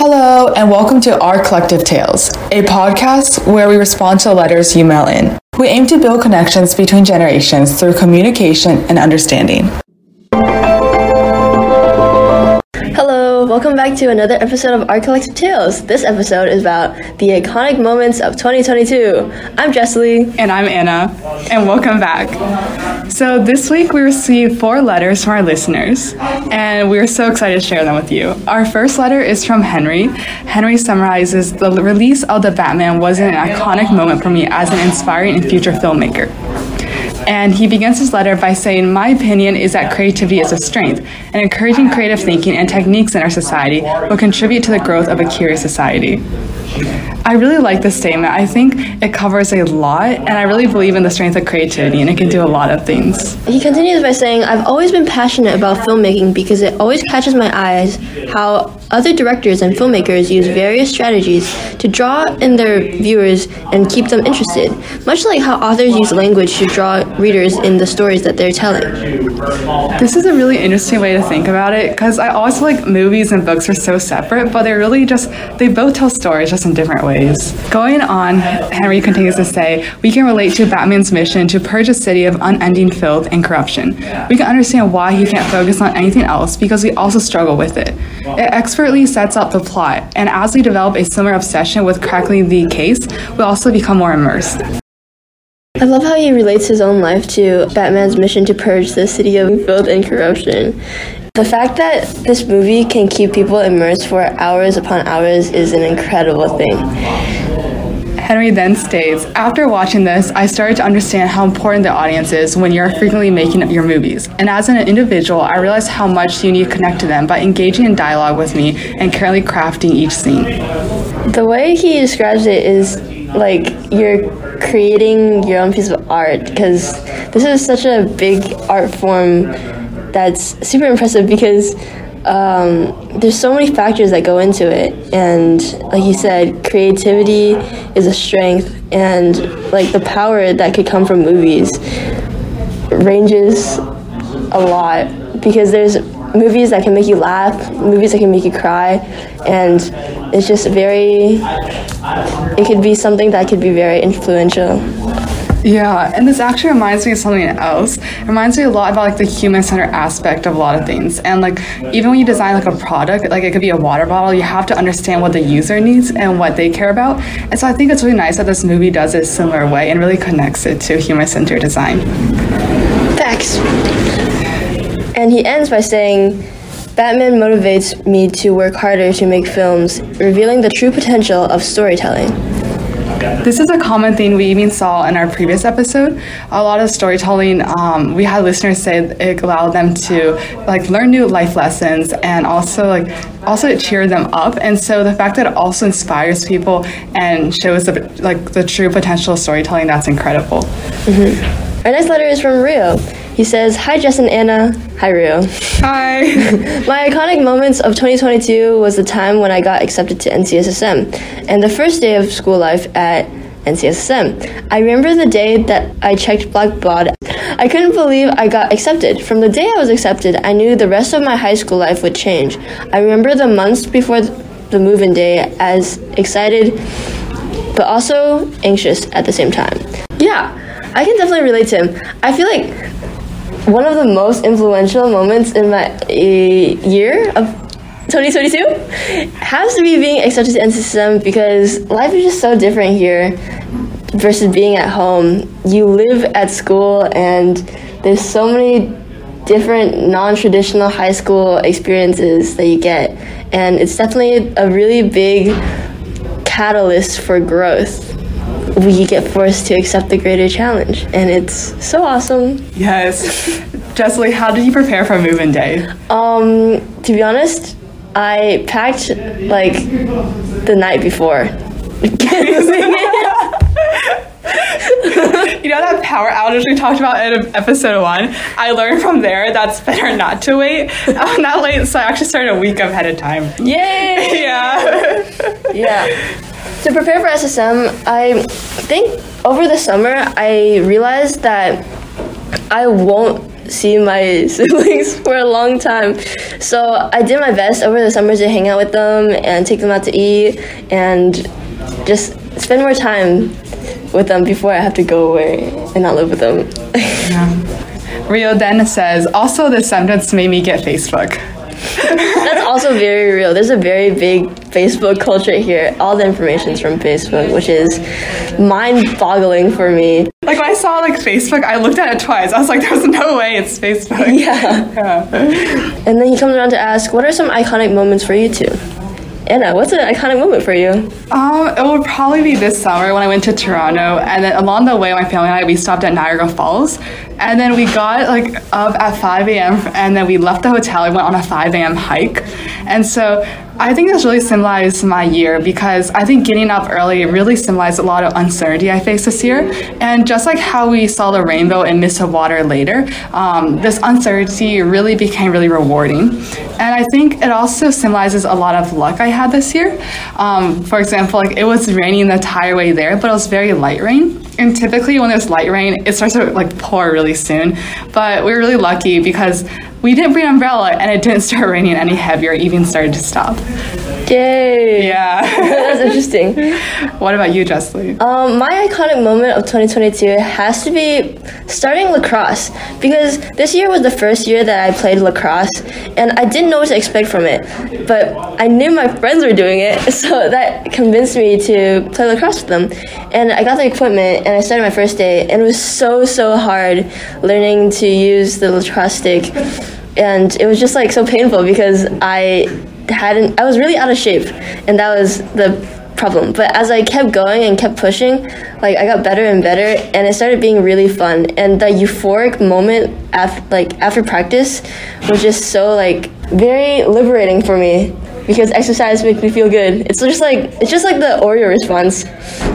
Hello, and welcome to Our Collective Tales, a podcast where we respond to letters you mail in. We aim to build connections between generations through communication and understanding. Hello, welcome back to another episode of Our Collective Tales. This episode is about the iconic moments of 2022. I'm Jessie. And I'm Anna, and welcome back. So, this week we received four letters from our listeners, and we are so excited to share them with you. Our first letter is from Henry. Henry summarizes the release of The Batman was an iconic moment for me as an inspiring and future filmmaker. And he begins his letter by saying, My opinion is that creativity is a strength, and encouraging creative thinking and techniques in our society will contribute to the growth of a curious society. I really like this statement. I think it covers a lot, and I really believe in the strength of creativity, and it can do a lot of things. He continues by saying, I've always been passionate about filmmaking because it always catches my eyes how other directors and filmmakers use various strategies to draw in their viewers and keep them interested, much like how authors use language to draw readers in the stories that they're telling. This is a really interesting way to think about it because I always feel like movies and books are so separate, but they're really just, they both tell stories just in different ways. Going on, Henry continues to say, we can relate to Batman's mission to purge a city of unending filth and corruption. We can understand why he can't focus on anything else because we also struggle with it. It expertly sets up the plot, and as we develop a similar obsession with cracking the case, we also become more immersed. I love how he relates his own life to Batman's mission to purge the city of filth and corruption. The fact that this movie can keep people immersed for hours upon hours is an incredible thing. Henry then states, After watching this, I started to understand how important the audience is when you're frequently making your movies. And as an individual, I realized how much you need to connect to them by engaging in dialogue with me and currently crafting each scene. The way he describes it is like you're creating your own piece of art because this is such a big art form that's super impressive because um, there's so many factors that go into it and like you said creativity is a strength and like the power that could come from movies ranges a lot because there's movies that can make you laugh movies that can make you cry and it's just very it could be something that could be very influential yeah, and this actually reminds me of something else. It reminds me a lot about like the human centered aspect of a lot of things. And like even when you design like a product, like it could be a water bottle, you have to understand what the user needs and what they care about. And so I think it's really nice that this movie does it a similar way and really connects it to human centered design. Thanks. And he ends by saying, Batman motivates me to work harder to make films, revealing the true potential of storytelling. This is a common thing we even saw in our previous episode. A lot of storytelling, um, we had listeners say it allowed them to like learn new life lessons and also like also it cheered them up. And so the fact that it also inspires people and shows the, like the true potential of storytelling, that's incredible. Mm-hmm. Our next letter is from Rio. He says, Hi, Jess and Anna. Hi, Rio. Hi. My iconic moments of 2022 was the time when I got accepted to NCSSM and the first day of school life at NCSSM. I remember the day that I checked Blackbaud. I couldn't believe I got accepted. From the day I was accepted, I knew the rest of my high school life would change. I remember the months before the move-in day as excited but also anxious at the same time. Yeah, I can definitely relate to him. I feel like one of the most influential moments in my uh, year of 2022 has to be being accepted to NCSSM because life is just so different here versus being at home. You live at school and there's so many different non-traditional high school experiences that you get and it's definitely a really big catalyst for growth we get forced to accept the greater challenge and it's so awesome yes Jessie, how did you prepare for move-in day um to be honest i packed like the night before you know that power outage we talked about in episode one? I learned from there that's better not to wait. I'm not late, so I actually started a week ahead of time. Yay! yeah. yeah. To prepare for SSM, I think over the summer I realized that I won't see my siblings for a long time. So I did my best over the summer to hang out with them and take them out to eat and just spend more time with them before I have to go away and not live with them. Rio then says, also this sentence made me get Facebook. That's also very real. There's a very big Facebook culture here. All the information's from Facebook, which is mind-boggling for me. Like when I saw like Facebook, I looked at it twice. I was like, "There's no way it's Facebook." Yeah. Yeah. And then he comes around to ask, "What are some iconic moments for you two?" Anna, what's an iconic moment for you? Um, it would probably be this summer when I went to Toronto, and then along the way, my family and I we stopped at Niagara Falls, and then we got like up at 5 a.m. and then we left the hotel. and went on a 5 a.m. hike, and so I think this really symbolized my year because I think getting up early really symbolized a lot of uncertainty I faced this year. And just like how we saw the rainbow in Mist of Water later, um, this uncertainty really became really rewarding. And I think it also symbolizes a lot of luck I had this year. Um, for example, like it was raining the entire way there, but it was very light rain. And typically when there's light rain, it starts to like pour really soon. But we were really lucky because we didn't bring an umbrella and it didn't start raining any heavier, it even started to stop. Yay! Yeah. That's interesting. what about you, Justly? Um, my iconic moment of 2022 has to be starting lacrosse because this year was the first year that I played lacrosse and I didn't know what to expect from it. But I knew my friends were doing it, so that convinced me to play lacrosse with them. And I got the equipment and I started my first day and it was so, so hard learning to use the lacrosse stick. And it was just like so painful because I hadn't I was really out of shape and that was the problem. But as I kept going and kept pushing like I got better and better and it started being really fun. And the euphoric moment after like after practice was just so like very liberating for me because exercise makes me feel good. It's just like it's just like the Oreo response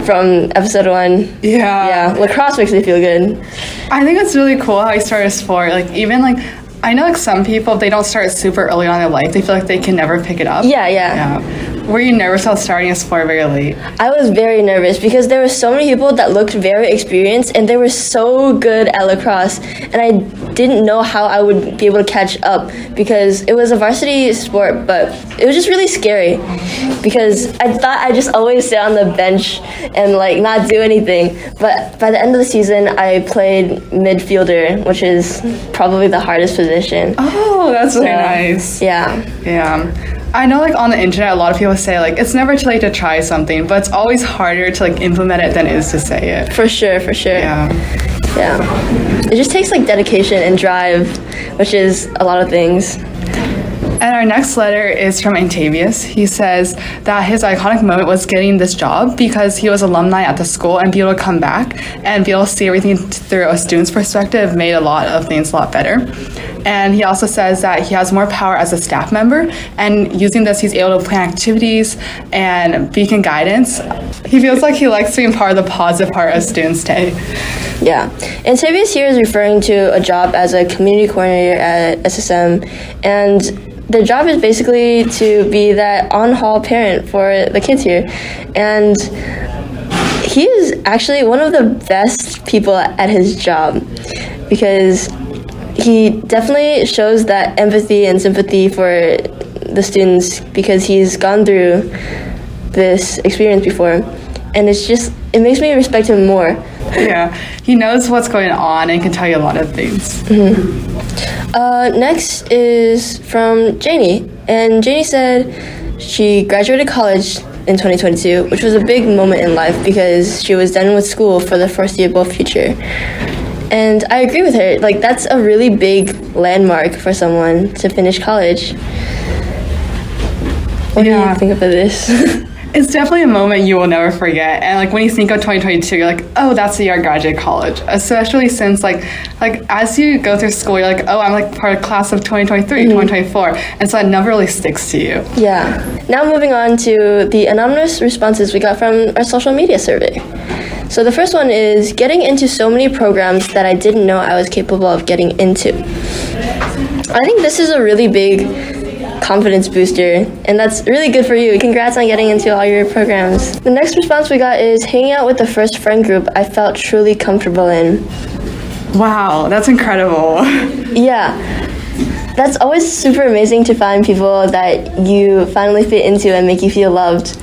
from episode one. Yeah. yeah lacrosse makes me feel good. I think it's really cool how you start a sport. Like even like I know like some people if they don't start super early on in their life, they feel like they can never pick it up. yeah yeah Yeah. Were you nervous about starting a sport very late? I was very nervous because there were so many people that looked very experienced and they were so good at lacrosse and I didn't know how I would be able to catch up because it was a varsity sport but it was just really scary because I thought I'd just always sit on the bench and like not do anything but by the end of the season I played midfielder which is probably the hardest position. Oh, that's really So, nice. Yeah. Yeah. I know like on the internet a lot of people say like it's never too late to try something, but it's always harder to like implement it than it is to say it. For sure, for sure. Yeah. Yeah. It just takes like dedication and drive, which is a lot of things. And our next letter is from Antavius. He says that his iconic moment was getting this job because he was alumni at the school and be able to come back and be able to see everything through a student's perspective made a lot of things a lot better. And he also says that he has more power as a staff member, and using this, he's able to plan activities and beacon guidance. He feels like he likes being part of the positive part of students' day. Yeah. Antavius here is referring to a job as a community coordinator at SSM. And the job is basically to be that on hall parent for the kids here. And he is actually one of the best people at his job because he definitely shows that empathy and sympathy for the students because he's gone through this experience before and it's just it makes me respect him more Yeah, he knows what's going on and can tell you a lot of things. uh, next is from Janie. And Janie said she graduated college in 2022 which was a big moment in life because she was done with school for the foreseeable future. And I agree with her. Like that's a really big landmark for someone to finish college. What do you think of this It's definitely a moment you will never forget. And like when you think of 2022, you're like, oh, that's the year I graduated college. Especially since like like as you go through school, you're like, oh, I'm like part of class of 2023, mm-hmm. 2024, and so that never really sticks to you. Yeah. Now moving on to the anonymous responses we got from our social media survey. So the first one is getting into so many programs that I didn't know I was capable of getting into. I think this is a really big confidence booster, and that's really good for you. Congrats on getting into all your programs. The next response we got is hanging out with the first friend group I felt truly comfortable in. Wow, that's incredible. Yeah. That's always super amazing to find people that you finally fit into and make you feel loved.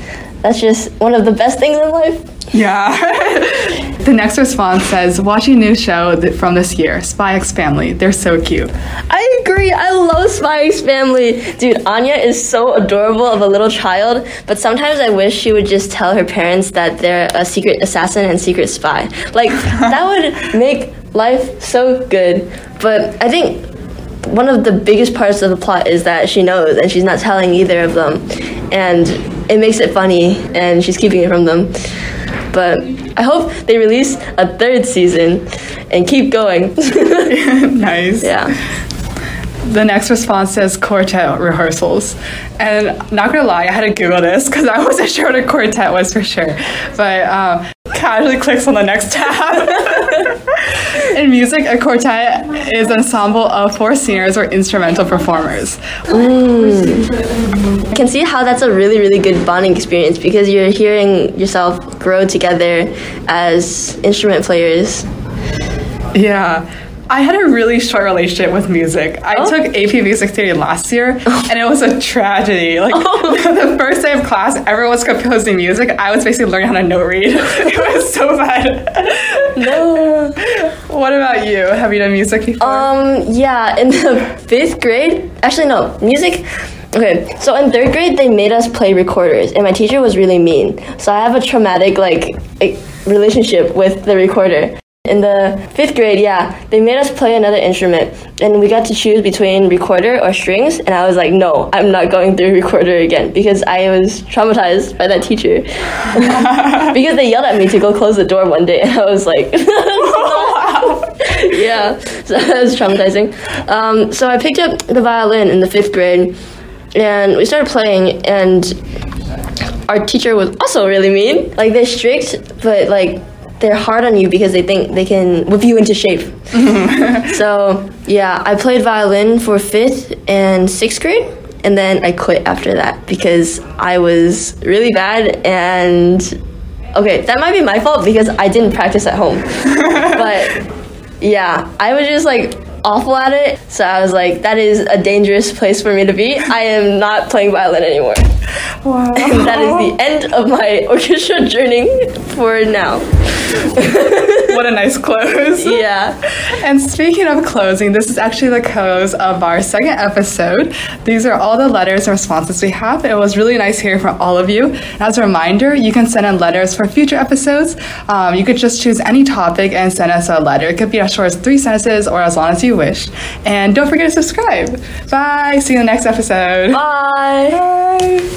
That's just one of the best things in life. Yeah. the next response says, watching new show th- from this year, Spy X Family. They're so cute. I agree. I love Spy X Family. Dude, Anya is so adorable of a little child, but sometimes I wish she would just tell her parents that they're a secret assassin and secret spy. Like, that would make life so good. But I think one of the biggest parts of the plot is that she knows and she's not telling either of them. And it makes it funny and she's keeping it from them. But I hope they release a third season and keep going. nice. yeah. The next response says quartet rehearsals. And not gonna lie, I had to Google this because I wasn't sure what a quartet was for sure. But um, casually clicks on the next tab. In music, a quartet is an ensemble of four singers or instrumental performers. I can see how that's a really, really good bonding experience because you're hearing yourself grow together as instrument players. Yeah. I had a really short relationship with music. I Oh. took AP Music Theory last year, and it was a tragedy. Like the first day of class, everyone was composing music. I was basically learning how to note read. it was so bad. No. What about you? Have you done music before? Um, yeah, in the fifth grade, actually, no, music. Okay, so in third grade, they made us play recorders, and my teacher was really mean. So I have a traumatic, like, relationship with the recorder. In the fifth grade, yeah, they made us play another instrument, and we got to choose between recorder or strings. And I was like, no, I'm not going through recorder again because I was traumatized by that teacher. because they yelled at me to go close the door one day, and I was like, yeah, so that was traumatizing. Um, so I picked up the violin in the fifth grade, and we started playing, and our teacher was also really mean. Like they're strict, but like they're hard on you because they think they can whip you into shape. so yeah, I played violin for fifth and sixth grade, and then I quit after that because I was really bad and. Okay, that might be my fault because I didn't practice at home. but yeah, I was just like awful at it. So I was like, that is a dangerous place for me to be. I am not playing violin anymore. Wow. And that is the end of my orchestra journey for now. what a nice close. Yeah. And speaking of closing, this is actually the close of our second episode. These are all the letters and responses we have. It was really nice hearing from all of you. As a reminder, you can send in letters for future episodes. Um, you could just choose any topic and send us a letter. It could be as short as three sentences or as long as you wish. And don't forget to subscribe. Bye. See you in the next episode. Bye. Bye.